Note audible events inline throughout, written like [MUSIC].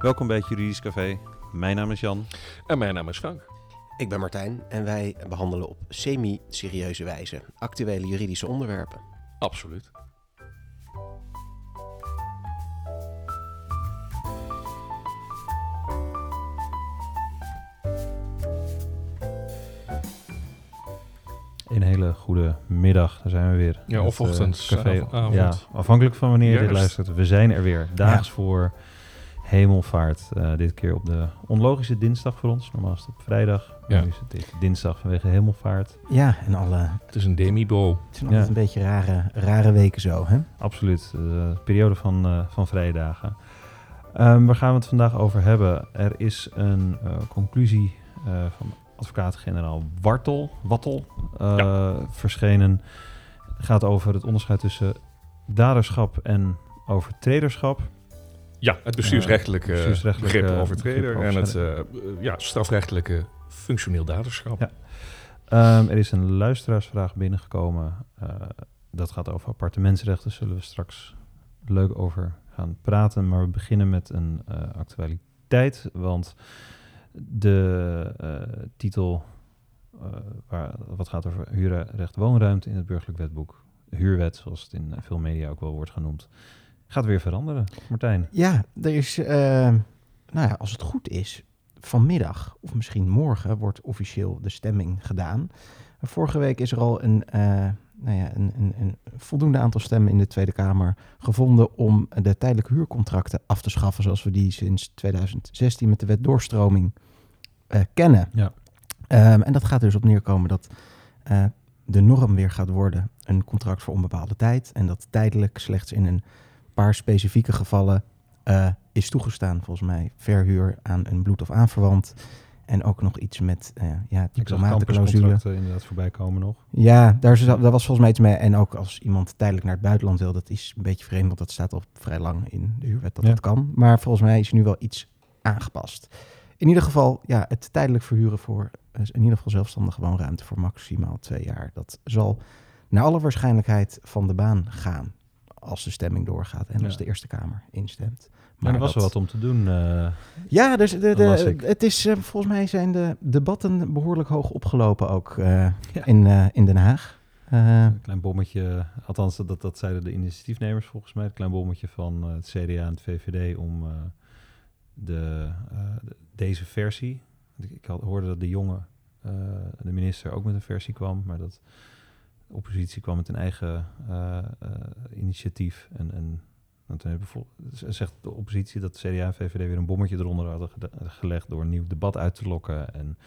Welkom bij het Juridisch Café. Mijn naam is Jan. En mijn naam is Frank. Ik ben Martijn en wij behandelen op semi-serieuze wijze actuele juridische onderwerpen. Absoluut. Een hele goede middag, daar zijn we weer. Ja, of eh, ochtends, café. avond. Ja, afhankelijk van wanneer je dit luistert. We zijn er weer, daags voor hemelvaart. Eh, dit keer op de onlogische dinsdag voor ons. Normaal is het op vrijdag. Ja. Nu is het dinsdag vanwege hemelvaart. Ja, en alle, Het is een demi-bo. het zijn altijd Ja. een beetje rare, rare weken zo, hè? Absoluut, de periode van, eh, van vrije dagen. Ehm, waar gaan we het vandaag over hebben? Er is een eh, conclusie eh, van advocaat-generaal Wartel, Wattel eh, verschenen. Het gaat over het onderscheid tussen daderschap en overtrederschap. Ja, het bestuursrechtelijke, Eh, bestuursrechtelijke begrip overtreder begrip en het eh, ja, strafrechtelijke functioneel daderschap. Ja. Ehm, er is een luisteraarsvraag binnengekomen. Eh, dat gaat over appartementsrechten. Zullen we straks leuk over gaan praten. Maar we beginnen met een actualiteit. Want de titel, waar, wat gaat over huurrecht woonruimte in het burgerlijk wetboek, huurwet, zoals het in veel media ook wel wordt genoemd, gaat weer veranderen. Martijn. Ja, er is, eh, nou ja, als het goed is, vanmiddag of misschien morgen wordt officieel de stemming gedaan. Vorige week is er al een, eh, nou ja, een, een, een voldoende aantal stemmen in de Tweede Kamer gevonden om de tijdelijke huurcontracten af te schaffen, zoals we die sinds 2016 met de wet doorstroming eh, kennen. Ja. Ehm, en dat gaat dus op neerkomen dat de norm weer gaat worden een contract voor onbepaalde tijd. En dat tijdelijk slechts in een paar specifieke gevallen eh, is toegestaan. Volgens mij verhuur aan een bloed- of aanverwant. En ook nog iets met eh ja, Ik diplomatenclausule. camperscontracten inderdaad voorbij komen nog. Ja, daar, is, daar was volgens mij iets mee. En ook als iemand tijdelijk naar het buitenland wil, dat is een beetje vreemd, want dat staat al vrij lang in de huurwet dat Ja. dat kan. Maar volgens mij is nu wel iets aangepast. In ieder geval, ja, het tijdelijk verhuren voor eh, in ieder geval zelfstandige woonruimte voor maximaal twee jaar. Dat zal naar alle waarschijnlijkheid van de baan gaan als de stemming doorgaat en Ja. als de Eerste Kamer instemt. Maar er was wel wat om te doen. eh, ja, dus de, het is eh, volgens mij zijn de debatten behoorlijk hoog opgelopen ook eh, Ja. in, in Den Haag. Een klein bommetje, althans dat, dat zeiden de initiatiefnemers volgens mij. Een klein bommetje van het CDA en het VVD om de, de- deze versie. Ik, had, hoorde dat de jonge, de minister ook met een versie kwam, maar dat de oppositie kwam met een eigen eh, eh, initiatief. En, en toen hebben zegt de oppositie dat de CDA en VVD weer een bommetje eronder hadden gelegd door een nieuw debat uit te lokken. En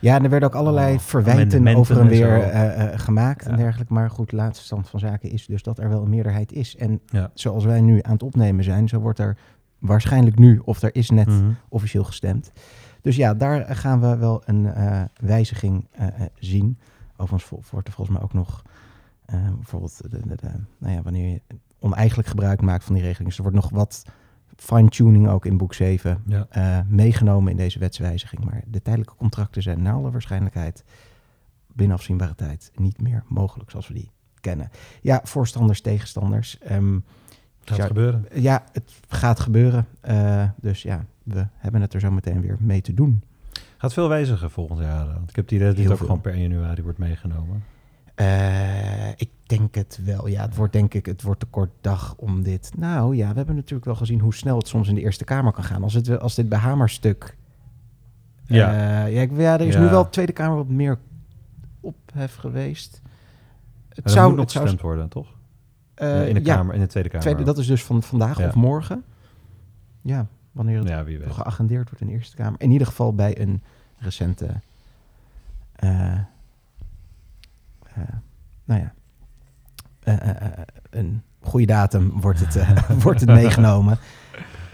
Ja, en er werden ook allerlei Oh, verwijten over en weer eh, gemaakt en dergelijke. Maar goed, de laatste stand van zaken is dus dat er wel een meerderheid is. En Ja. zoals wij nu aan het opnemen zijn, zo wordt er waarschijnlijk nu, of er is net Mhm. officieel gestemd. Dus ja, daar gaan we wel een wijziging zien. Overigens wordt er volgens mij ook nog eh, bijvoorbeeld de, de, de- nou ja, wanneer je oneigenlijk gebruik maakt van die regeling. Dus er wordt nog wat fine-tuning ook in boek 7 Ja. eh, meegenomen in deze wetswijziging. Maar de tijdelijke contracten zijn naar alle waarschijnlijkheid binnen afzienbare tijd niet meer mogelijk zoals we die kennen. Ja, voorstanders, tegenstanders. ehm, Gaat Ja. gebeuren. ja, het gaat gebeuren. Eh, dus ja, we hebben het er zo meteen weer mee te doen. Gaat veel wijzigen volgend jaar. eh, Want ik heb die idee dat dit ook veel. gewoon per 1 januari wordt meegenomen. Eh, ik denk het wel. Ja, het wordt denk ik, het wordt te kort dag om dit. Nou ja, we hebben natuurlijk wel gezien hoe snel het soms in de Eerste Kamer kan gaan. Als, het, als dit bij Hamerstuk... Ja. Ja, ja, ik- ja er is Ja. nu wel Tweede Kamer wat meer ophef geweest. Het zou, moet nog het zou, worden, toch? eh, in, de kamer, in de Tweede Kamer. tweede, dat is dus van vandaag Ja. of morgen. Ja, wanneer het ja, wie weet. nog geagendeerd wordt in de Eerste Kamer. In ieder geval bij een recente, eh, eh, nou ja, eh, een goede datum wordt het, [LAUGHS] wordt het meegenomen.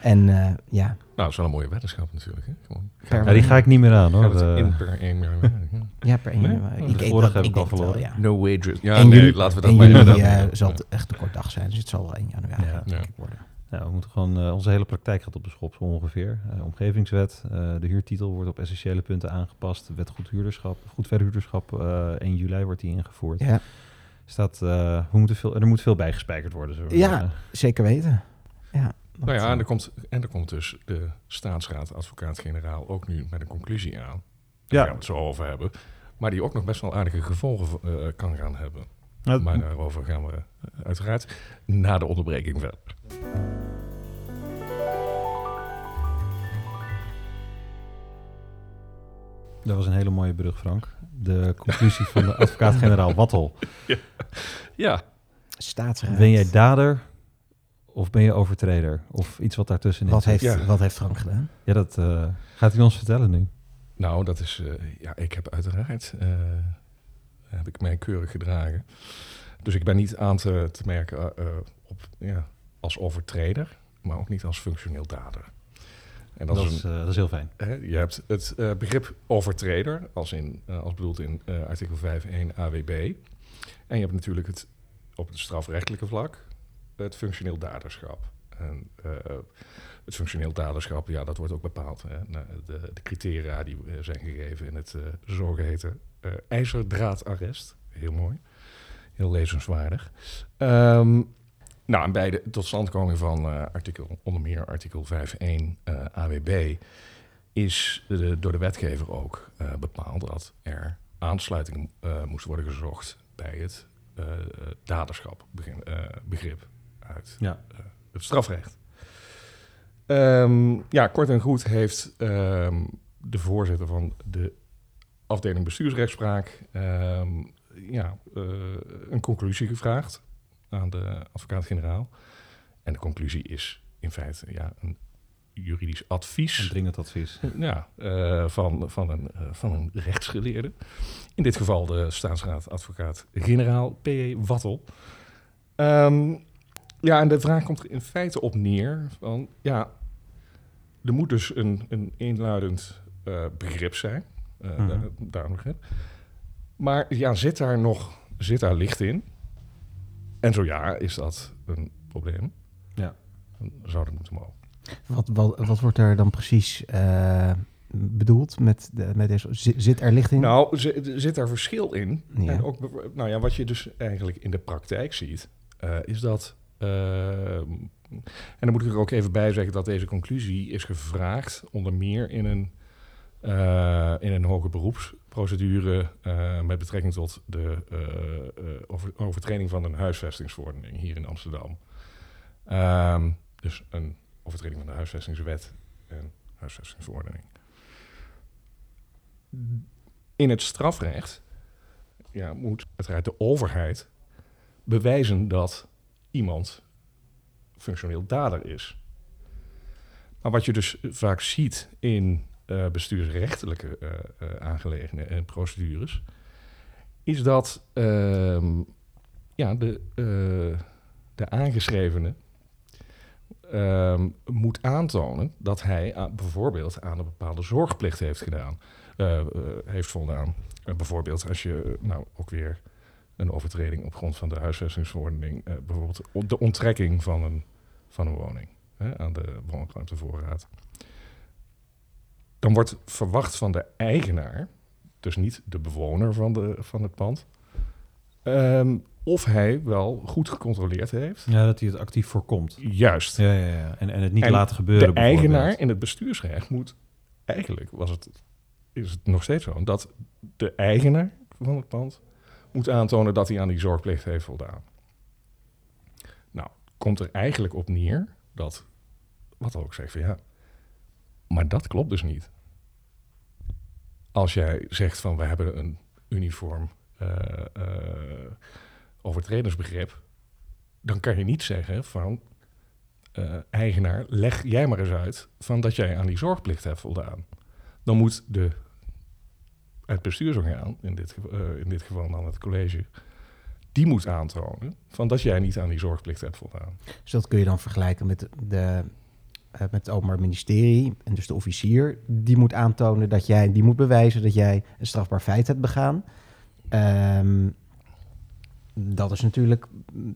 En eh, ja, Nou, dat is wel een mooie weddenschap natuurlijk. Hè? Gewoon, Ja, die ga ik niet meer aan, gaat hoor. het in per 1 januari. [LAUGHS] ja. per 1 Nee? januari. Oh, Ik, de ik, vorige ik heb ik denk al verloren. ja. No wages. Ja, 1 nee, juli- laten we dat 1 maar eh, doen. zal het echt een kort dag zijn. Dus het zal wel 1 januari Ja. denk Ja. ik worden. Nou, we moeten gewoon, eh, onze hele praktijk gaat op de schop zo ongeveer. Eh, omgevingswet, eh, de huurtitel wordt op essentiële punten aangepast. Wet goed huurderschap, goed verhuurderschap, eh 1 juli wordt die ingevoerd. Ja, Staat, eh, we moeten veel, er moet veel bijgespijkerd worden. Zo Ja. zeker weten. Ja. Nou ja, en er, komt, en er komt dus de staatsraad, advocaat-generaal, ook nu met een conclusie aan. Daar Ja. gaan we het zo over hebben. Maar die ook nog best wel aardige gevolgen eh, kan gaan hebben. Nou, Maar daarover gaan we uiteraard na de onderbreking verder. Dat was een hele mooie brug, Frank. De conclusie van de [LAUGHS] advocaat-generaal Wattel. Ja, staatsraad. Ben jij dader of ben je overtreder? Of iets wat daartussen wat, heeft, Ja. wat heeft Frank gedaan? Ja, dat eh, gaat hij ons vertellen nu. nou dat is... eh, ja, ik heb uiteraard... eh, heb ik mij keurig gedragen. Dus ik ben niet aan te, te merken op, ja, als overtreder, maar ook niet als functioneel dader. En dat, Dat, is een, is, eh, dat is heel fijn. Hè, je hebt het eh, begrip overtreder, als, in, eh, als bedoeld in artikel 5.1 AWB. En je hebt natuurlijk het, op het strafrechtelijke vlak het functioneel daderschap. En het functioneel daderschap, ja, dat wordt ook bepaald. Hè. Nou, de, de criteria die zijn gegeven in het eh, zogeheten eh ijzerdraadarrest. Heel mooi. Heel lezenswaardig. Ehm, nou, en bij de totstandkoming van eh, artikel, onder meer artikel 5.1 eh, AWB is de- door de wetgever ook eh, bepaald dat er aansluiting eh, moest worden gezocht bij het daderschap begin, eh, begrip uit Ja. het strafrecht. Ehm, ja, kort en goed heeft ehm, de voorzitter van de afdeling bestuursrechtspraak ehm, ja, een conclusie gevraagd aan de advocaat-generaal. En de conclusie is in feite ja, een juridisch advies. Een dringend advies. Ja, eh, van, van, een, eh, van een rechtsgeleerde. In dit geval de staatsraad advocaat-generaal P.E. Wattel. Ehm, ja, en de vraag komt er in feite op neer van... Ja, er moet dus een, een eenluidend eh, begrip zijn. hè? Maar ja, zit daar nog zit daar licht in? En zo ja, is dat een probleem? Ja. Dan zou dat moeten mogen. Wat, wat, wat wordt er dan precies eh, bedoeld met, de, met deze? Zit, zit er licht in? Nou, zi- er zit daar verschil in. Ja. En ook, nou ja, wat je dus eigenlijk in de praktijk ziet, eh, is dat. ehm, en dan moet ik er ook even bij zeggen dat deze conclusie is gevraagd onder meer in een, eh, in een hoge beroepsprocedure eh, met betrekking tot de over, overtreding van een huisvestingsverordening hier in Amsterdam. Ehm, dus een overtreding van de huisvestingswet en huisvestingsverordening. In het strafrecht ja, moet uiteraard de overheid bewijzen dat iemand functioneel dader is. Maar wat je dus vaak ziet in eh, bestuursrechtelijke eh, eh, aangelegenheden en procedures, is dat ehm, ja, de, de aangeschrevene ehm, moet aantonen dat hij bijvoorbeeld aan een bepaalde zorgplicht heeft gedaan, heeft voldaan. Bijvoorbeeld als je nou ook weer een overtreding op grond van de huisvestingsverordening, bijvoorbeeld de onttrekking van een, van een woning hè, aan de woonruimtevoorraad. Dan wordt verwacht van de eigenaar, dus niet de bewoner van, de, van het pand, ehm, of hij wel goed gecontroleerd heeft. Ja, dat hij het actief voorkomt. Juist. Ja, ja, ja. En, en het niet En laten gebeuren. de eigenaar in het bestuursrecht moet eigenlijk was het is het nog steeds zo dat de eigenaar van het pand moet aantonen dat hij aan die zorgplicht heeft voldaan. Nou, komt er eigenlijk op neer dat wat ook zegt van ja, maar dat klopt dus niet. Als jij zegt van we hebben een uniform overtredersbegrip, dan kan je niet zeggen van eh, eigenaar, leg jij maar eens uit van dat jij aan die zorgplicht hebt voldaan. Dan moet de, het bestuursorgaan, in dit, in dit geval dan het college, die moet aantonen van dat jij niet aan die zorgplicht hebt voldaan. Dus dat kun je dan vergelijken met, de, met het Openbaar Ministerie. En dus de officier, die moet aantonen dat jij, die moet bewijzen dat jij een strafbaar feit hebt begaan. Ehm, dat is natuurlijk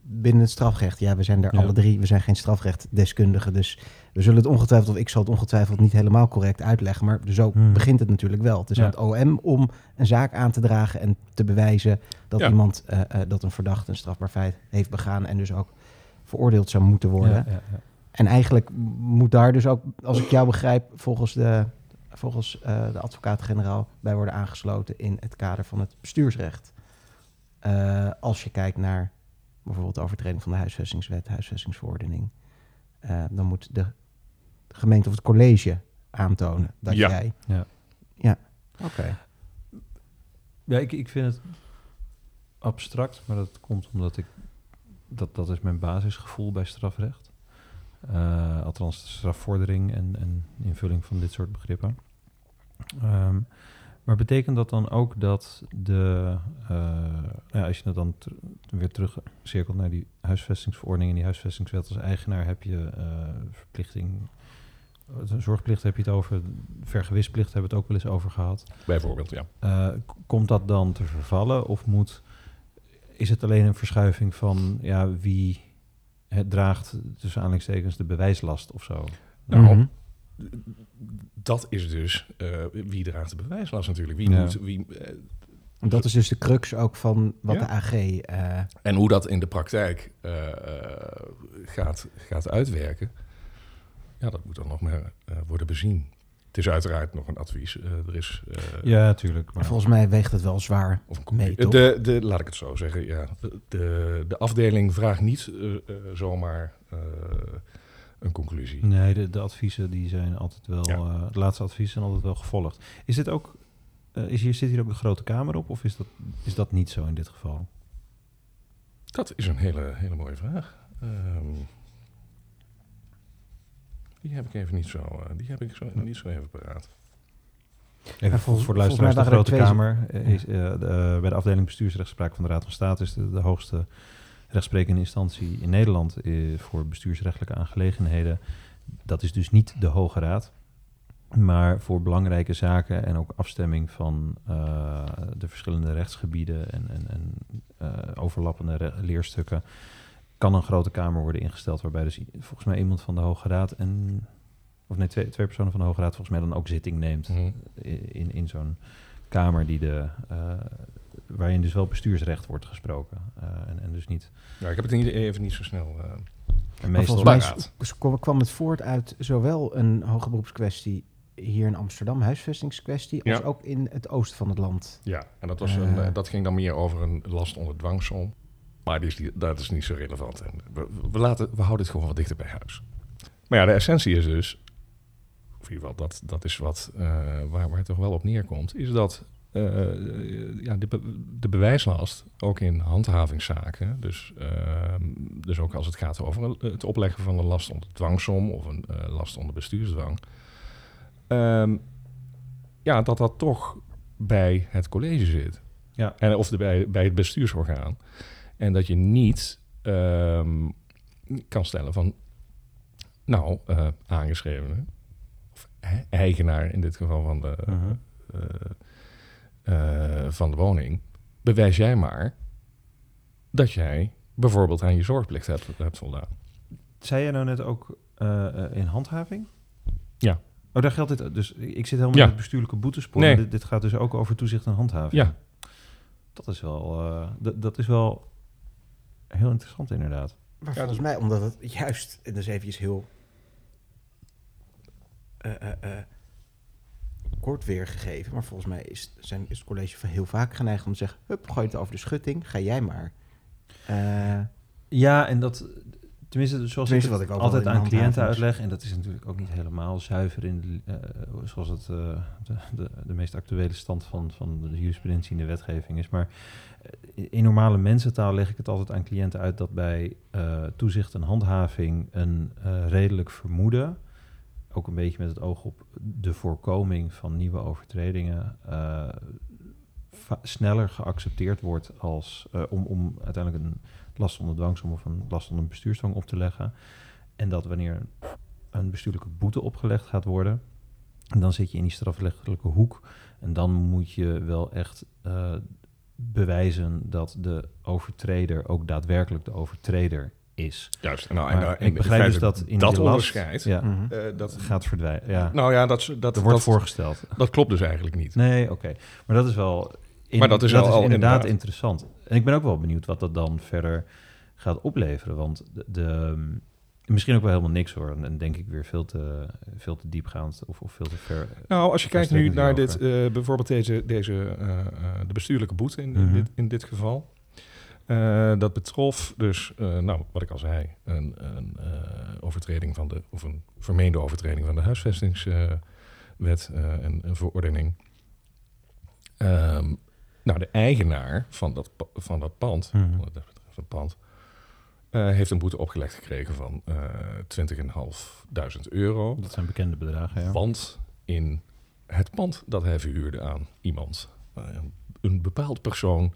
binnen het strafrecht. Ja, we zijn er Ja. alle drie, we zijn geen strafrechtdeskundigen. Dus we zullen het ongetwijfeld, of ik zal het ongetwijfeld niet helemaal correct uitleggen. Maar zo Hmm. begint het natuurlijk wel. Het is Ja. aan het OM om een zaak aan te dragen en te bewijzen dat Ja. iemand, eh, eh, dat een verdachte een strafbaar feit heeft begaan. En dus ook veroordeeld zou moeten worden. En eigenlijk moet daar dus ook, als ik jou begrijp, volgens de, volgens, eh, de advocaat-generaal bij worden aangesloten in het kader van het bestuursrecht. Eh, als je kijkt naar bijvoorbeeld de overtreding van de huisvestingswet, huisvestingsverordening, eh, dan moet de gemeente of het college aantonen dat Ja. jij. Ja. Ja, oké. Ja, ik, ik vind het abstract, maar dat komt omdat ik... Dat, dat is mijn basisgevoel bij strafrecht. Eh, althans, de strafvordering en, en invulling van dit soort begrippen. Ehm, maar betekent dat dan ook dat de... eh, ja, als je het dan ter- weer terugcirkelt naar die huisvestingsverordening en die huisvestingswet als eigenaar, heb je eh, verplichting... Zorgplicht heb je het over, vergewisplicht hebben we het ook wel eens over gehad. Bijvoorbeeld, ja. Komt dat dan te vervallen of moet, is het alleen een verschuiving van ja, wie het draagt, tussen aanhalingstekens, de bewijslast of zo? Nou, Mhm. Dat is dus eh, wie draagt de bewijslast natuurlijk. Wie Ja. moet, wie, eh, Dat is dus de crux ook van wat Ja. de AG... eh, en hoe dat in de praktijk eh, eh, gaat, gaat uitwerken, ja, dat moet dan nog maar eh, worden bezien. Het is uiteraard nog een advies. Eh, er is eh, Ja, natuurlijk. Maar volgens mij weegt het wel zwaar. Of mee, toch? de, de, laat ik het zo zeggen. Ja. De, de, de afdeling vraagt niet eh, zomaar eh, een conclusie. nee, de, de adviezen die zijn altijd wel, Ja. eh, de laatste adviezen zijn altijd wel gevolgd. Is dit ook, eh, is hier, zit hier ook een grote kamer op of is dat, is dat niet zo in dit geval? Dat is een hele, hele mooie vraag. Ehm, die heb ik even niet zo, eh, die heb ik zo, niet zo even paraat. Even voor, volgens- voor de luisteraars, de Grote Kamer eh, is, eh, de- bij de afdeling bestuursrechtspraak van de Raad van State is de, de hoogste rechtsprekende instantie in Nederland voor bestuursrechtelijke aangelegenheden. Dat is dus niet de Hoge Raad, maar voor belangrijke zaken en ook afstemming van eh, de verschillende rechtsgebieden en, en, en eh, overlappende re- leerstukken kan een grote kamer worden ingesteld waarbij dus volgens mij iemand van de Hoge Raad en of nee, twee, twee personen van de Hoge Raad volgens mij dan ook zitting neemt Mhm. in, in zo'n kamer die de, eh, waarin dus wel bestuursrecht wordt gesproken. Eh, en, en dus niet. Ja, ik heb het niet, even niet zo snel. eh, En Maar meestal, volgens mij kwam, het voort uit zowel een hoge beroepskwestie hier in Amsterdam, huisvestingskwestie, als Ja. ook in het oosten van het land. ja, en dat, was een, Eh. eh, dat ging dan meer over een last onder dwangsom. Maar die is, niet- dat is niet zo relevant. En we, we, laten, we houden het gewoon wat dichter bij huis. Maar ja, de essentie is dus, of in ieder geval dat, dat is wat, eh, waar, waar het toch wel op neerkomt, is dat eh, ja, de, be- de bewijslast, ook in handhavingszaken, dus, ehm, dus ook als het gaat over het opleggen van een last onder dwangsom of een eh, last onder bestuursdwang, ehm, ja, dat dat toch bij het college zit. Ja. En, of de, bij, bij het bestuursorgaan. En dat je niet ehm, kan stellen van, nou, eh aangeschrevene, of eigenaar in dit geval van de, Mhm. eh, eh, van de woning, bewijs jij maar dat jij bijvoorbeeld aan je zorgplicht hebt, hebt voldaan. Zei jij nou net ook in handhaving? Ja. Oh, daar geldt dit. Dus ik zit helemaal Ja. in het bestuurlijke boetespoor. Nee. Dit, dit gaat dus ook over toezicht en handhaving. Ja, Dat is wel, dat is wel heel interessant inderdaad. Maar Ja, volgens mij, omdat het juist, en dat is eventjes heel eh, eh, eh, kort weergegeven, maar volgens mij is, zijn, is het college heel vaak geneigd om te zeggen, hup, gooi het over de schutting, ga jij maar. Eh, Ja, en dat, tenminste, zoals Tenminste, ik wat ik ook altijd aan cliënten uitleg, en dat is natuurlijk ook niet helemaal zuiver in de, zoals het eh, de, de, de meest actuele stand van, van de jurisprudentie in de wetgeving is. Maar in normale mensentaal leg ik het altijd aan cliënten uit dat bij eh, toezicht en handhaving een eh, redelijk vermoeden, ook een beetje met het oog op de voorkoming van nieuwe overtredingen, eh, sneller geaccepteerd wordt als eh, om, om uiteindelijk een last onder dwangsom of een last onder bestuursdwang op te leggen. En dat wanneer een bestuurlijke boete opgelegd gaat worden, dan zit je in die strafrechtelijke hoek. En dan moet je wel echt eh, bewijzen dat de overtreder ook daadwerkelijk de overtreder is. juist. En Nou, en, ik begrijp dus dat in dat onderscheid, Ja, mhm. eh, dat, gaat verdwijnen. Ja, nou ja, dat, dat, er wordt dat, voorgesteld. dat klopt dus eigenlijk niet. Nee, oké. Maar dat is wel... in- Maar dat is al inderdaad, inderdaad. interessant. En ik ben ook wel benieuwd wat dat dan verder gaat opleveren. Want de, de, Misschien ook wel helemaal niks hoor. En, en denk ik weer veel te, veel te diepgaand of, of veel te ver. Nou, als je kijkt nu naar dit, eh, bijvoorbeeld deze, deze eh, eh, de bestuurlijke boete in, in Mhm. dit, in dit geval. Eh, dat betrof dus, eh, nou, wat ik al zei, een, een eh, overtreding van de, of een vermeende overtreding van de huisvestingswet eh, en een verordening. Ehm, nou, de eigenaar van dat, van dat pand, Mhm. dat pand, eh, heeft een boete opgelegd gekregen van eh 20.500 euro. Dat zijn bekende bedragen, ja. Want in het pand dat hij verhuurde aan iemand, eh, een bepaald persoon,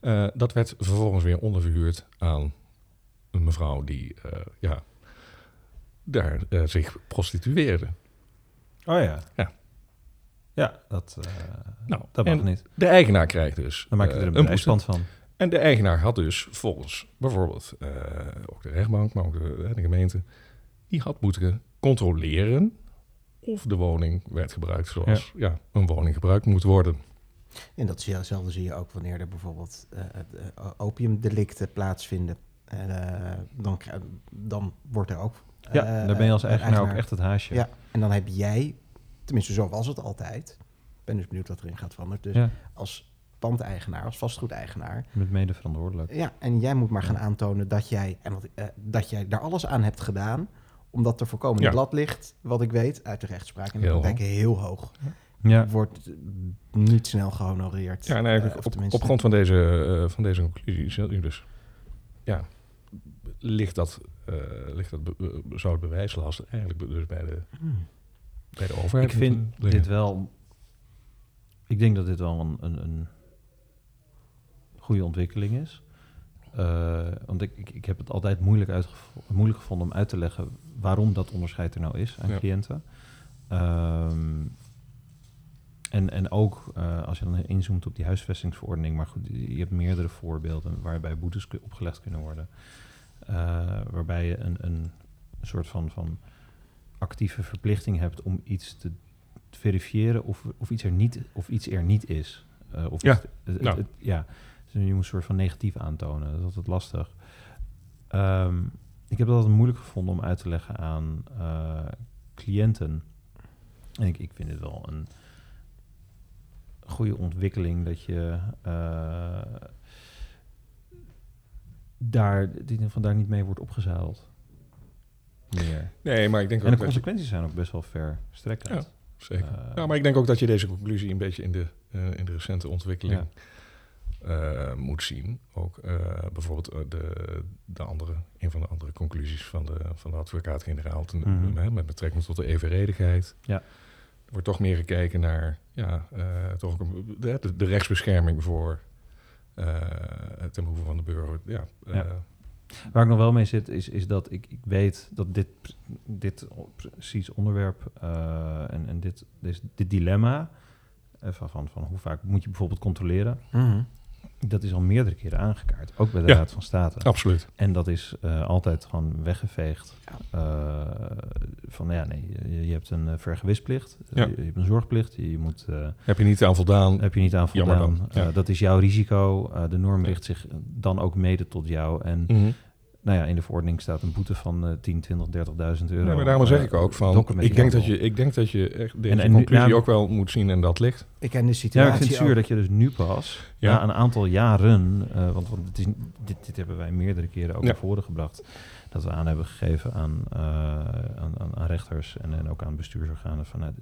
eh, dat werd vervolgens weer onderverhuurd aan een mevrouw die eh, ja, daar eh, zich prostitueerde. Oh ja. Ja. Ja, dat, eh, Nou, dat mag niet. De eigenaar krijgt dus Dan maak je er een boete. bedrijfspand van. En de eigenaar had dus volgens bijvoorbeeld eh, ook de rechtbank, maar ook de, de gemeente, die had moeten controleren of de woning werd gebruikt zoals ja. een woning gebruikt moet worden. En datzelfde zie je ook wanneer er bijvoorbeeld eh, eh, opiumdelicten plaatsvinden. Eh, dan, dan wordt er ook... Ja, eh, daar ben je als eh, eigenaar ook echt het haasje. Ja, en dan heb jij, tenminste zo was het altijd. Ik ben dus benieuwd wat erin gaat veranderen. Dus Ja, als pandeigenaar, als vastgoedeigenaar. met mede verantwoordelijk. Ja, en jij moet maar gaan aantonen dat jij, en wat, eh, dat jij daar alles aan hebt gedaan om dat te voorkomen. Ja. Het lat ligt, wat ik weet, uit de rechtspraak in de Heel praktijk heel hoog. Ja, Wordt niet snel gehonoreerd. Ja, en eigenlijk of op, tenminste- op grond van deze, eh, van deze conclusie dus, ja, ligt dat, eh, ligt dat zou het bewijslast eigenlijk dus bij de, Hmm. bij de overheid ik vind dit wel... Ik denk dat dit wel een, een, een goede ontwikkeling is. Eh, want ik, ik, ik heb het altijd moeilijk, uitgevo- moeilijk gevonden om uit te leggen waarom dat onderscheid er nou is aan Ja. cliënten. Ehm, en, en ook eh, als je dan inzoomt op die huisvestingsverordening, maar goed, je hebt meerdere voorbeelden waarbij boetes opgelegd kunnen worden. Eh, waarbij je een, een soort van, van actieve verplichting hebt om iets te verifiëren of, of, iets, er niet, of iets er niet is. Of Ja, iets- het- het- het- ja. Dus je moet een soort van negatief aantonen. Dat is altijd lastig. Ehm, ik heb dat altijd moeilijk gevonden om uit te leggen aan eh, cliënten. En ik, ik vind het wel een goede ontwikkeling dat je eh, daar, die van daar niet mee wordt opgezeild. Meer. Nee, maar ik denk En ook de je, consequenties zijn ook best wel verstrekkend. zeker. Eh, ja, maar ik denk ook dat je deze conclusie een beetje in de, in de recente ontwikkeling eh, moet zien. Ook eh, bijvoorbeeld eh, de, de andere, een van de andere conclusies van de, van de advocaat-generaal Mhm. hè, met betrekking tot de evenredigheid. Ja. Er wordt toch meer gekeken naar ja, eh, toch ook een- de, de, de rechtsbescherming voor eh, ten behoeve van de burger. Ja, Ja. Waar ik nog wel mee zit, is, is dat ik, ik weet dat dit, dit precies onderwerp eh, en, en dit, dit, dit dilemma van, van, van hoe vaak moet je bijvoorbeeld controleren, Mhm. Dat is al meerdere keren aangekaart, ook bij de Ja. Raad van State. absoluut. En dat is eh, altijd gewoon weggeveegd. Eh, van ja, nee, je, je hebt een uh, vergewisplicht, Ja. je, je hebt een zorgplicht, je, je moet, eh, Heb je niet aan voldaan? heb je niet aan Jammer voldaan. dan, ja. Eh, dat is jouw risico. Eh, de norm richt zich dan ook mede tot jou. En Mhm. Nou ja, in de verordening staat een boete van eh 10, 20, 30.000 euro. Nee, maar daarom zeg Eh, ik ook van, ik denk, dat je, ik denk dat je echt deze En- en nu- conclusie ja, ook wel moet zien en dat ligt. Ik ken de Ja, situatie ik vind het zuur dat je dus nu pas, Ja. na een aantal jaren, eh, want, want het is, dit, dit hebben wij meerdere keren ook Ja. naar voren gebracht, dat we aan hebben gegeven aan, eh, aan, aan, aan rechters en, en ook aan bestuursorganen van, nou,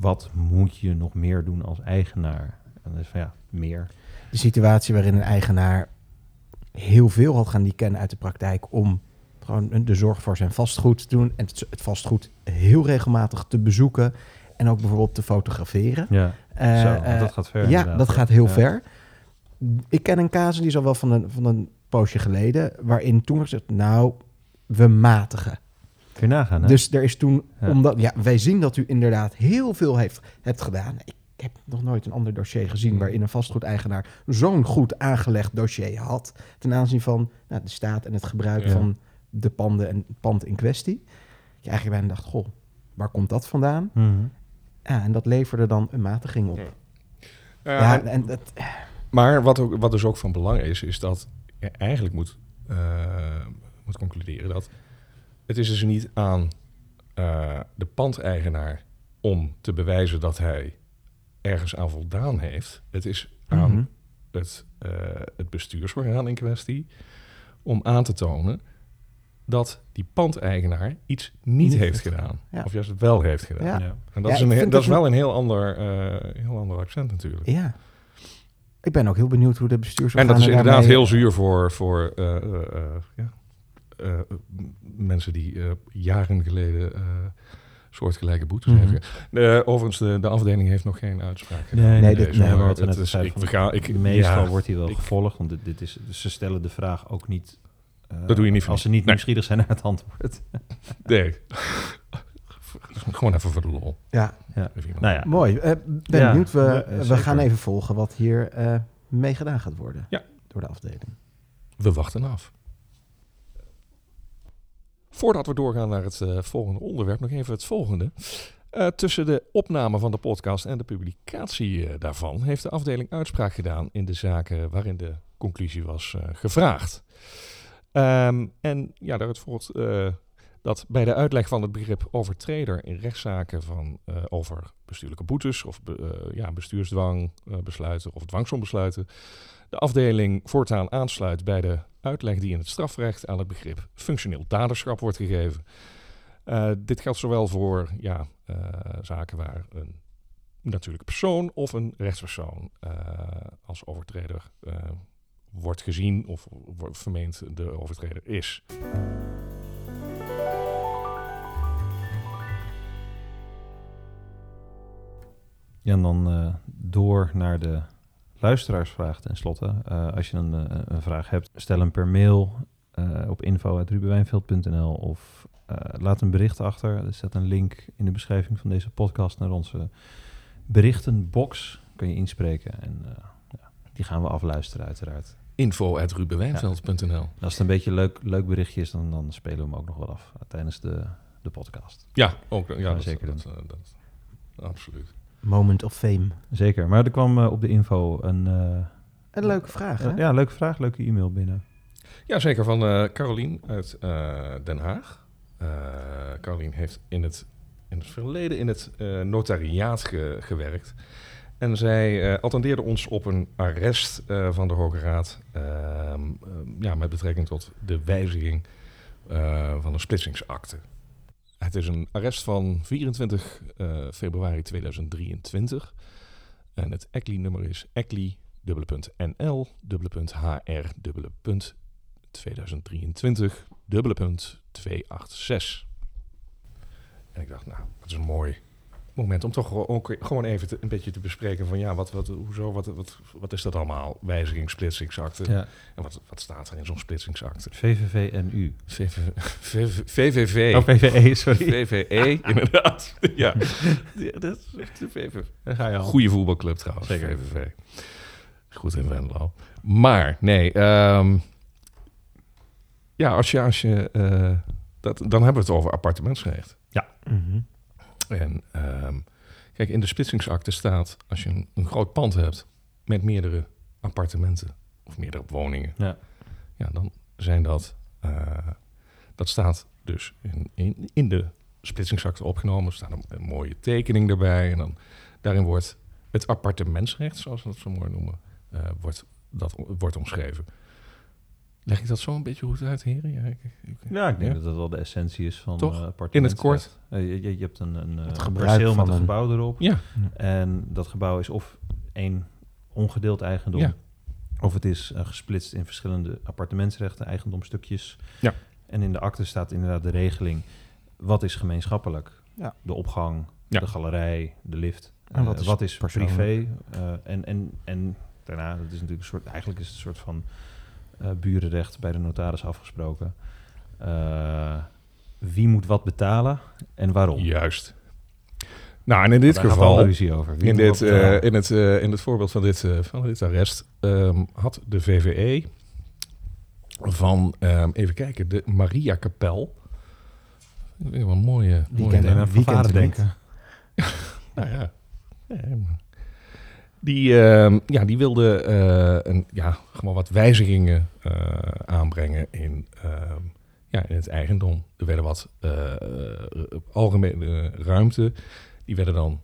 wat moet je nog meer doen als eigenaar? En is van ja, meer. De situatie waarin een eigenaar heel veel had gaan die kennen uit de praktijk om gewoon de zorg voor zijn vastgoed te doen en het vastgoed heel regelmatig te bezoeken en ook bijvoorbeeld te fotograferen. Ja, Eh, zo, eh, dat gaat ver. ja, inderdaad. dat gaat heel Ja. ver. Ik ken een casus, die is al wel van een, van een poosje geleden, waarin toen gezegd, nou, we matigen. Kun je nagaan, hè? Dus er is toen, Ja. omdat, ja, wij zien dat u inderdaad heel veel heeft, hebt gedaan. Ik heb nog nooit een ander dossier gezien Mm. waarin een vastgoedeigenaar zo'n goed aangelegd dossier had ten aanzien van nou, de staat en het gebruik Ja. van de panden en het pand in kwestie. Je eigenlijk bijna dacht, goh, waar komt dat vandaan? Ja, en dat leverde dan een matiging op. Ja. Ja, Ja, en dat, maar wat, ook, wat dus ook van belang is, is dat je eigenlijk moet, eh, moet concluderen dat het is dus niet aan eh, de pandeigenaar om te bewijzen dat hij ergens aan voldaan heeft. Het is aan Mhm. het, eh, het bestuursorgaan in kwestie om aan te tonen dat die pandeigenaar iets niet, Niet heeft gedaan. Ja. Of juist wel heeft gedaan. Ja. Ja. En dat, Ja, is, een, dat is wel een heel ander, eh, heel ander accent natuurlijk. Ja. Ik ben ook heel benieuwd hoe de En bestuursorganen dat is inderdaad daarmee- heel zuur voor, voor eh, eh, eh, eh, mensen die eh, jaren geleden eh, soortgelijke boetes. Eh, overigens, de, de afdeling heeft nog geen uitspraak gedaan. Nee, nee, Deze, dit- nee, maar maar wat we het is- zeiden, ik, Meestal ja, wordt hij wel ik- gevolgd, want dit, dit is, ze stellen de vraag ook niet... eh, Dat doe je niet Als ze niet Nee. nieuwsgierig zijn naar het antwoord. [LAUGHS] Nee. [LAUGHS] Gewoon even voor de lol. Ja, iemand- Nou ja, mooi. Eh, ben Ja, benieuwd. We, ja, we gaan even volgen wat hier eh mee gedaan gaat worden. Ja. Door de afdeling. We wachten af. Voordat we doorgaan naar het eh, volgende onderwerp, nog even het volgende. Eh, tussen de opname van de podcast en de publicatie eh, daarvan heeft de afdeling uitspraak gedaan in de zaken waarin de conclusie was gevraagd. Ehm, en ja, daaruit eh, dat bij de uitleg van het begrip overtreder in rechtszaken van, eh, over bestuurlijke boetes of be- eh, ja, bestuursdwang, eh, besluiten of dwangsombesluiten, de afdeling voortaan aansluit bij de uitleg die in het strafrecht aan het begrip functioneel daderschap wordt gegeven. Dit geldt zowel voor ja, zaken waar een natuurlijke persoon of een rechtspersoon als overtreder wordt gezien of vermeend de overtreder is. Ja, en dan eh, door naar de luisteraarsvraag tenslotte. Eh als je een, eh, een vraag hebt, stel hem per mail eh, op info.rubenwijnveld.nl of laat een bericht achter. Er staat een link in de beschrijving van deze podcast naar onze berichtenbox. Kun je inspreken en ja, die gaan we afluisteren uiteraard. info.rubenwijnveld.nl En als het een beetje een leuk, leuk berichtje is, dan, dan spelen we hem ook nog wel af tijdens de, de podcast. Ja, ook, ja, Ja, dat, zeker dat, dat, dat- absoluut. Moment of fame. Zeker, maar er kwam eh, op de info een... eh, Een leuke vraag, hè? ja, leuke vraag, leuke e-mail binnen. Ja, zeker. Van eh Carolien uit eh, Den Haag. Eh Carolien heeft in het, in het verleden in het eh, notariaat ge- gewerkt. En zij eh, attendeerde ons op een arrest eh, van de Hoge Raad. ehm, ehm, ja, met betrekking tot de wijziging eh, van een splitsingsakte. Het is een arrest van 24 eh, februari 2023. En het ECLI-nummer is ECLI, dubbele punt NL, dubbele punt HR, dubbele punt 2023, dubbele punt 286. En ik dacht, nou, dat is een mooi moment om toch gewoon- ook gewoon even te- een beetje te bespreken van ja, wat, wat, hoezo, wat, wat, wat is dat allemaal? Wijziging, splitsingsakte. Ja, En wat, wat staat er in zo'n splitsingsakte? VVV en U. VV, VV, VVV. Oh, VVE, sorry. VVE, [LAUGHS] inderdaad. ja, Ja, dat is de VVV. Daar ga je al. Goede voetbalclub trouwens, Zeker. VVV. Goed in Venlo. Maar, nee. ehm, ja, als je... Als je eh, dat, dan hebben we het over appartementsrecht. Mhm. En ehm, kijk, in de splitsingsakte staat... als je een, een groot pand hebt met meerdere appartementen... of meerdere woningen... Ja. ja, dan zijn dat... eh, dat staat dus in, in, in de splitsingsakte opgenomen. Er staat een, een mooie tekening erbij. En dan daarin wordt het appartementsrecht, zoals we dat zo mooi noemen... eh, wordt, dat wordt omschreven. Leg ik dat zo een beetje goed uit, heren? Ja, ik, ik- Ja, ik denk Ja? dat dat wel de essentie is van Toch? eh, In het appartementsrecht. Eh, je, je, je hebt een, een, eh, Het gebruik perceel met van een een- gebouw erop. Ja, En dat gebouw is of één ongedeeld eigendom... Ja. of het is eh, gesplitst in verschillende appartementsrechten, eigendomstukjes. Ja. En in de akte staat inderdaad de regeling... wat is gemeenschappelijk? Ja. De opgang, Ja. de galerij, de lift. En wat Eh, is wat is privé? Eh, en, en, en daarna, dat is natuurlijk een soort... eigenlijk is het een soort van eh, burenrecht bij de notaris afgesproken. Eh, wie moet wat betalen en waarom? juist. Nou, en in dit geval... over. In, dit, eh, betalen? in, het, eh, in het voorbeeld van dit, eh, van dit arrest ehm, had de VVE van, ehm, even kijken, de Maria Kapel. Vind ik wel een mooie... Mooie kent hem niet? [LAUGHS] Nou ja. Ja, Die, ehm, ja, die wilde eh, een, ja, gewoon wat wijzigingen eh, aanbrengen in, ehm, ja, in het eigendom. Er werden wat eh, eh, algemene ruimte, die werden dan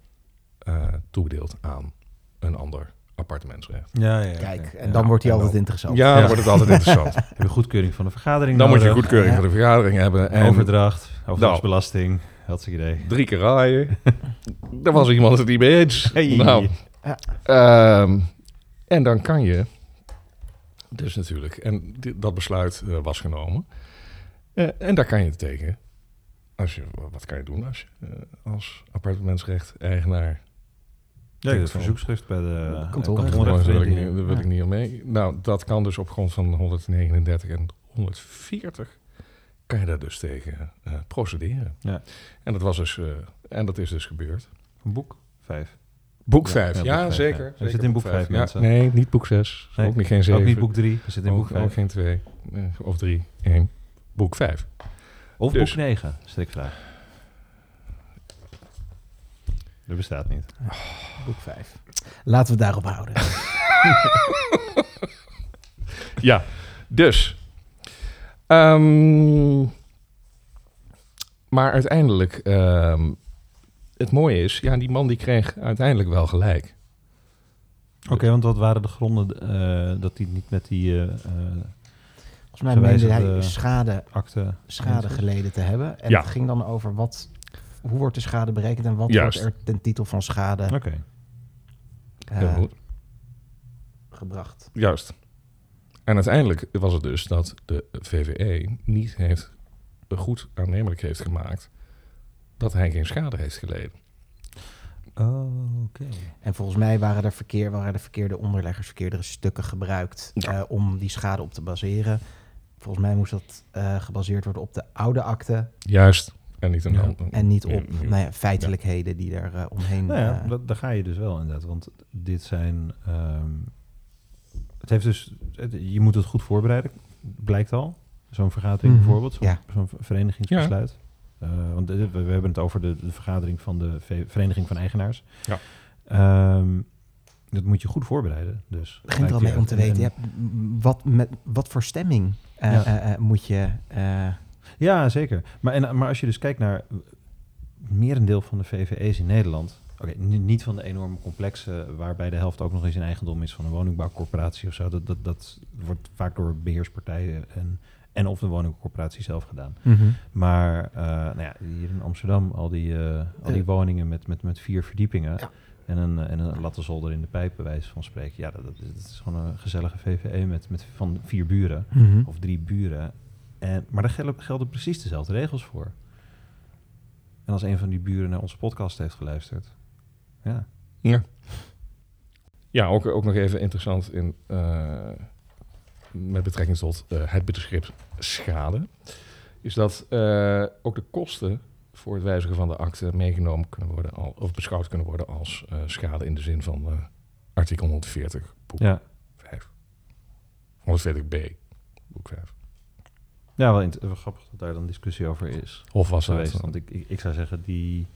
eh, toebedeeld aan een ander appartementsrecht. Ja, ja. Kijk, en Ja. dan wordt hij altijd dan- interessant. Ja, Ja. dan wordt het altijd [LAUGHS] interessant. Heb je goedkeuring van de vergadering Dan moet je goedkeuring Ja. van de vergadering hebben. En Overdracht, overdrachtsbelasting. Hartstikke idee. drie keer raaien. [LAUGHS] Daar was iemand het niet mee eens. Hey. Nou, Ja. Ehm, en dan kan je dus natuurlijk, en dat besluit eh, was genomen. Eh, en daar kan je tegen, als je, wat kan je doen als je eh, als appartementsrecht-eigenaar... Ja, het verzoekschrift bij de eh, Kantoorrecht. Daar wil ik, niet- wil ik niet aan mee. Nou, dat kan dus op grond van 139 en 140 kan je daar dus tegen eh, procederen. Ja. En dat was dus, eh, en dat is dus gebeurd. Een boek? Vijf. Boek Ja, 5, ja, ja, boek zeker. ja. We zeker zitten in boek vijf, Ja, mensen. nee, niet boek 6. Nee, Ook niet geen 7. Ook niet boek drie. We zitten in boek ook, ook vijf. geen 2. of 3. 1. Boek 5. Of Dus- boek negen, strikvraag. Dat bestaat niet. Boek 5. Laten we het daarop houden. [LAUGHS] Ja, dus. Ehm, maar uiteindelijk, ehm, het mooie is, ja, die man die kreeg uiteindelijk wel gelijk. Oké, want wat waren de gronden eh, dat hij niet met die eh, eh, Volgens mij meende hij schade, akte... schade geleden te hebben. En Ja. het ging dan over wat, hoe wordt de schade berekend en wat Juist. wordt er ten titel van schade Oké. eh, Heel goed. gebracht. Juist. En uiteindelijk was het dus dat de VVE niet heeft goed aannemelijk heeft gemaakt dat hij geen schade heeft geleden. Oh, oké. En volgens mij waren er, verkeer, waren de verkeerde onderleggers, verkeerde stukken gebruikt Ja. eh, om die schade op te baseren. Volgens mij moest dat eh, gebaseerd worden op de oude akte Juist. En niet een Ja. en niet op Ja, nou ja, feitelijkheden die er eh, omheen... Nou ja, dat, daar ga je dus wel inderdaad. Want dit zijn... ehm, het heeft dus... het- je moet het goed voorbereiden, blijkt al. Zo'n vergadering Mhm, bijvoorbeeld, zo'n ja. zo'n verenigingsbesluit. Eh, want dit- we, we hebben het over de, de vergadering van de ve- Vereniging van Eigenaars. Ja. Ehm, dat moet je goed voorbereiden. Dus begint er al mee om te weten, En- ja, m- wat, met, wat voor stemming eh, Ja. eh, eh, moet je... eh, Ja, zeker. Maar, en, maar als je dus kijkt naar merendeel van de VVE's in Nederland... Oké, ni- niet van de enorme complexe... waarbij de helft ook nog eens in eigendom is van een woningbouwcorporatie of zo. Dat, dat, dat wordt vaak door beheerspartijen en, en of de woningcorporatie zelf gedaan. Maar eh, nou ja, hier in Amsterdam, al die, eh, al die woningen met, met, met vier verdiepingen... Ja. En een, en een lattenzolder in de pijp, bij wijze van spreken. Ja, dat, dat, is- dat is gewoon een gezellige VVE met, met van vier buren Mhm. of drie buren. En, maar daar gelden, gelden precies dezelfde regels voor. En als een van die buren naar onze podcast heeft geluisterd. Ja. Ja. Ja, ook, ook nog even interessant in, eh, met betrekking tot eh, het begrip schade. Is dat eh, ook de kosten voor het wijzigen van de akte meegenomen kunnen worden, al, of beschouwd kunnen worden als eh, schade in de zin van artikel 140, boek Ja, 5. 140b, boek 5. ja wel, wel grappig dat daar dan discussie over is Of was dat? geweest. Want ik, ik, ik zou zeggen, die,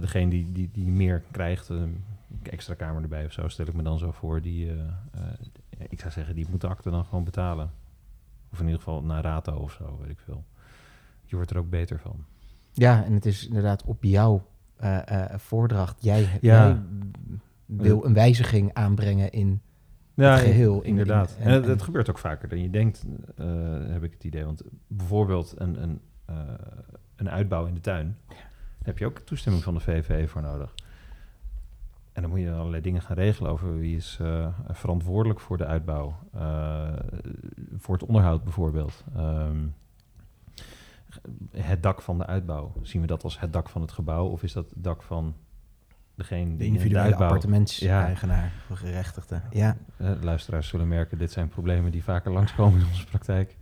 degene die, die, die meer krijgt, een extra kamer erbij of zo, stel ik me dan zo voor. Die, ik zou zeggen, die moet de akte dan gewoon betalen. Of in ieder geval naar rato of zo, weet ik veel. Je wordt er ook beter van. Ja, en het is inderdaad op jouw eh, eh, voordracht. Jij, Ja. jij wil een wijziging aanbrengen in Ja, het geheel. in- inderdaad. in- En, het, het gebeurt ook vaker dan je denkt, eh, heb ik het idee. Want bijvoorbeeld een, een, een uitbouw in de tuin, daar heb je ook toestemming van de VVE voor nodig. En dan moet je allerlei dingen gaan regelen over wie is eh, verantwoordelijk voor de uitbouw. eh, voor het onderhoud bijvoorbeeld. Ehm, het dak van de uitbouw. Zien we dat als het dak van het gebouw? Of is dat het dak van degene de de individuele uitbouw... appartementseigenaar of gerechtigde. Ja. Eh, luisteraars zullen merken, dit zijn problemen die vaker langskomen in onze praktijk.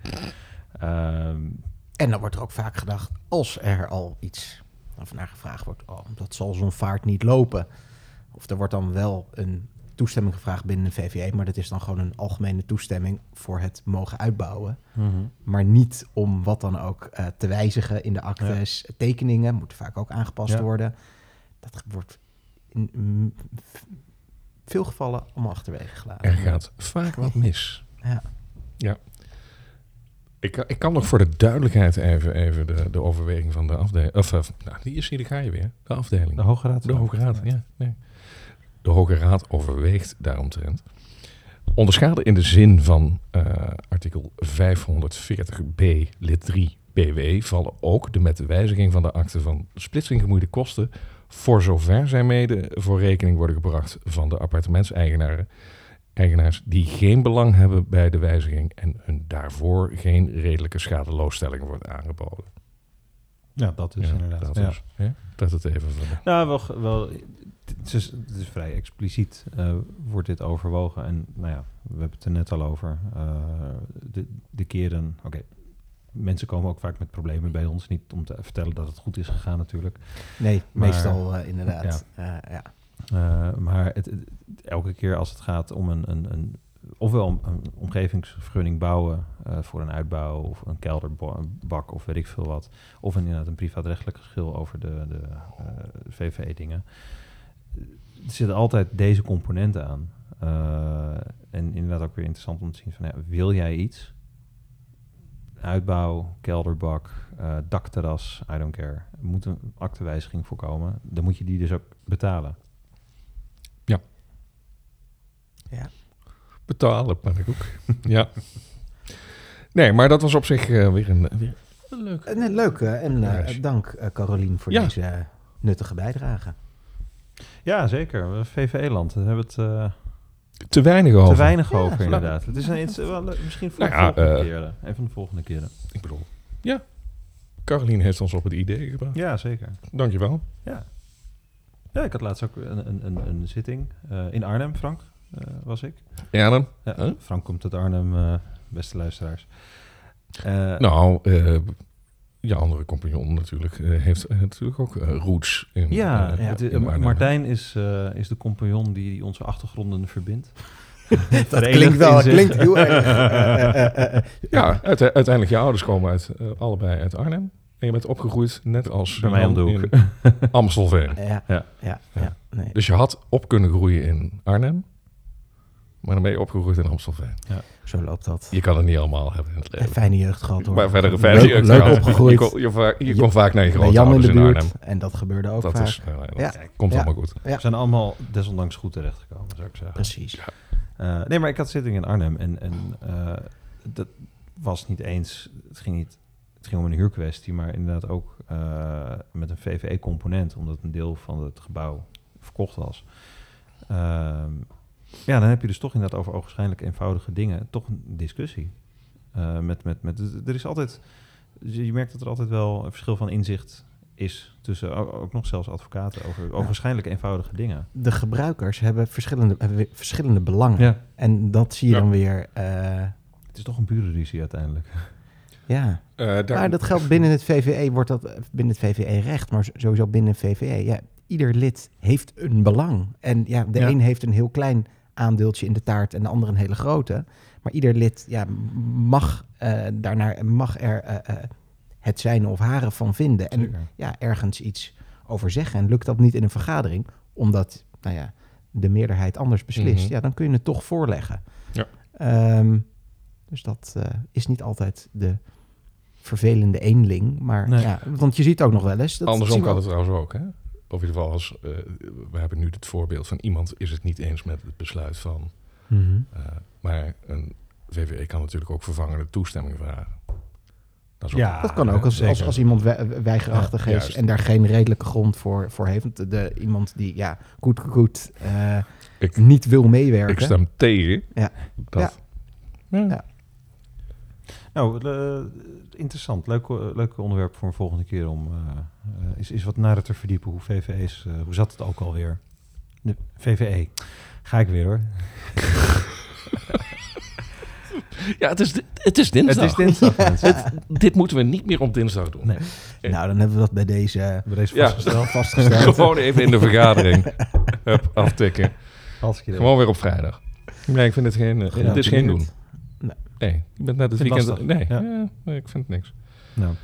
Ehm, En dan wordt er ook vaak gedacht, als er al iets of naar gevraagd wordt, oh, dat zal zo'n vaart niet lopen. Of er wordt dan wel een toestemming gevraagd binnen de VVE, maar dat is dan gewoon een algemene toestemming voor het mogen uitbouwen. Maar niet om wat dan ook eh, te wijzigen in de actes. Tekeningen moeten vaak ook aangepast Ja. worden. Dat wordt in mm, veel gevallen allemaal achterwege gelaten. Er gaat vaak wat mis. Ja. Ja. Ik, kan- ik kan nog voor de duidelijkheid even, even de, de overweging van de afdeling... Of, of, nou, die is hier, die ga je weer. De afdeling. De Hoge Raad. De Hoge Raad, ja. Nee. De Hoge Raad overweegt daaromtrent. Onderschade in de zin van eh, artikel 540b lid 3 BW vallen ook de met de wijziging van de akte van splitsing gemoeide kosten voor zover zij mede voor rekening worden gebracht van de appartementseigenaren eigenaars die geen belang hebben bij de wijziging en hun daarvoor geen redelijke schadeloosstelling wordt aangeboden. Ja, dat is Ja, inderdaad. Dat, ja. is, dat het even van Nou, wel, wel het, is, het is vrij expliciet eh, wordt dit overwogen. En nou ja, we hebben het er net al over. Eh, de, de keren, oké, mensen komen ook vaak met problemen bij ons. Niet om te vertellen dat het goed is gegaan natuurlijk. Nee, Maar- meestal eh, inderdaad. Ja. Maar het, het- elke keer als het gaat om een, een, een ofwel een, een omgevingsvergunning bouwen voor een uitbouw of een kelderbak of weet ik veel wat, of een, inderdaad een privaatrechtelijk geschil over de, de eh, VVE-dingen, er zitten altijd deze componenten aan. Eh, en inderdaad ook weer interessant om te zien van, ja, wil jij iets? Uitbouw, kelderbak, eh, dakterras, I don't care. Er moet een aktewijziging voorkomen. Dan moet je die dus ook betalen. Betalen, pannenkoek. [LAUGHS] ja. Nee, maar dat was op zich eh, weer een, weer leuk. Nee, leuk. eh, en eh, dank Carolien voor Ja. deze nuttige bijdrage. Ja, zeker. VVE-land. Daar hebben we het eh, Te weinig over. te weinig Ja, over, inderdaad. Het is een, iets- wel misschien voor Nou de ja, volgende eh, keren. Een van de volgende keren. Ik bedoel, ja. Caroline heeft ons op het idee gebracht. Ja, zeker. Dankjewel. Ja. Ja, ik had laatst ook een, een, een, een zitting eh, in Arnhem, Frank, eh, was ik. Ja, dan? Ja, Huh? Frank komt uit Arnhem, eh, beste luisteraars. Eh, Nou, je andere compagnon natuurlijk eh, heeft eh, natuurlijk ook eh, roots in, ja, in. Martijn is, eh, is de compagnon die, onze achtergronden verbindt. [LAUGHS] Dat klinkt wel, zich. klinkt heel erg. [LAUGHS] Ja, uite- uiteindelijk je ouders komen uit, allebei uit Arnhem. En je bent opgegroeid net als Bij mij om de hoek. in Amstelveen. [LAUGHS] ja, ja, Ja. ja, ja, nee. Dus je had op kunnen groeien in Arnhem. Maar dan ben je opgegroeid in Amstelveen. Zo loopt dat. Je kan het niet allemaal hebben in het Een leven. fijne jeugd gehad hoor. Maar verder een fijne leuk, jeugd leuk gehad. opgegroeid. Je kon, je, va- je kon Ja, vaak naar je in grootouders de in, buurt. Arnhem. En dat gebeurde ook Dat vaak. is, dat Ja. komt Ja. allemaal goed. Ja. We zijn allemaal desondanks goed terechtgekomen, zou ik zeggen. Precies. Eh, nee, maar ik had zitting in Arnhem en, en eh, dat was niet eens, het ging niet, het ging om een huurkwestie, maar inderdaad ook eh, met een VVE-component, omdat een deel van het gebouw verkocht was. Ja, dan heb je dus toch inderdaad over ogenschijnlijk eenvoudige dingen toch een discussie. Eh, met, met, met, er is altijd, je merkt dat er altijd wel een verschil van inzicht is tussen ook, ook nog zelfs advocaten over ogenschijnlijk eenvoudige dingen. De gebruikers hebben verschillende, hebben verschillende belangen. Ja. En dat zie je Ja. dan weer. eh, Het is toch een burenruzie uiteindelijk. ja. Eh, daar- Maar dat geldt binnen het VVE, wordt dat binnen het VVE-recht, maar sowieso binnen het VVE. Ja, ieder lid heeft een belang. En ja, de Ja. een heeft een heel klein aandeeltje in de taart en de ander een hele grote. Maar ieder lid ja, mag, eh, daarnaar, mag er eh, eh, het zijn of hare van vinden. En Zeker. ja, ergens iets over zeggen. En lukt dat niet in een vergadering, omdat nou ja, de meerderheid anders beslist, Mhm. ja, dan kun je het toch voorleggen. Ja. Ehm, dus dat is niet altijd de vervelende eenling. Maar Nee. ja, want je ziet ook nog wel eens. Dat Andersom we kan het trouwens ook. Hè? Of in ieder geval, als, eh, we hebben nu het voorbeeld van iemand is het niet eens met het besluit van. Mhm. eh, maar een VVE kan natuurlijk ook vervangende toestemming vragen. Dat is ook Ja, Dat kan ook als, als, als iemand we- weigerachtig Ja, is juist. en daar geen redelijke grond voor, voor heeft. Want De, iemand die ja, goed, goed eh, Ik- niet wil meewerken. Ik stem tegen. Ja. Dat, ja. Ja. Nou, eh, interessant. Leuk, eh, leuk onderwerp voor een volgende keer om eh, eh, is, is wat nader te verdiepen hoe VVE's, eh, hoe zat het ook alweer? De VVE. Ga ik weer hoor. [LAUGHS] Ja, het is, het is dinsdag. Het is dinsdag. [LAUGHS] Dit moeten we niet meer op dinsdag doen. Nee, Nou, dan hebben we dat bij deze bij deze Ja. vastgesteld. [LAUGHS] vastgesteld. Gewoon even in de vergadering. Hup, aftikken. Gewoon weer op vrijdag. Nee, ik vind het geen, eh, het is geen doen. Nee. Je bent net het weekend... lastig. Nee, Ja. ja, nee, ik vind het niks. Nou,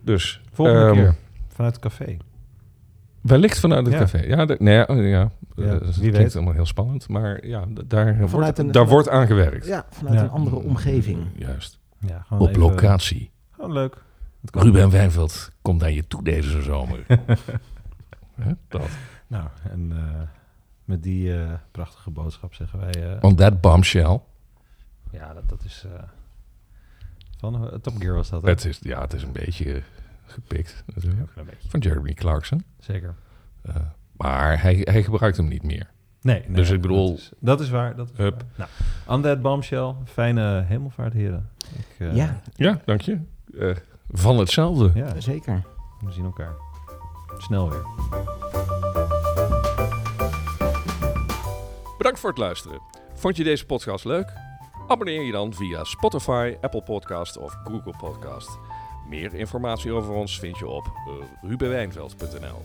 Dus, volgende ehm, keer vanuit het café. Wellicht vanuit het Ja. café. Ja, de- nee, oh, ja. Ja, Eh, dat wie klinkt weet. allemaal heel spannend. Maar ja, daar, wordt, een- daar vanuit- wordt aan gewerkt. Ja, vanuit Ja. een andere omgeving. Juist. Ja, gewoon op even- locatie. Gewoon leuk. Het kan. Ruben Wijnveld komt naar je toe deze zomer. [LAUGHS] Dat. Nou, en eh, met die eh, prachtige boodschap zeggen wij... eh, On that bombshell. Ja, dat, dat is... eh, van eh, Top Gear was dat, hè? Het is, ja, het is een beetje gepikt natuurlijk. Ook een beetje. Van Jeremy Clarkson. Zeker. Eh, maar hij, hij gebruikt hem niet meer. Nee, nee Dus ik bedoel- Dat is, dat is waar. Dat is Hup. waar. Nou, bombshell. Fijne hemelvaart, heren. Ik, eh, ja, Ja, dank je. Eh, van hetzelfde. ja. zeker. We zien elkaar. Snel weer. Bedankt voor het luisteren. Vond je deze podcast leuk? Abonneer je dan via Spotify, Apple Podcast of Google Podcast. Meer informatie over ons vind je op uh, rubenwijnveld.nl.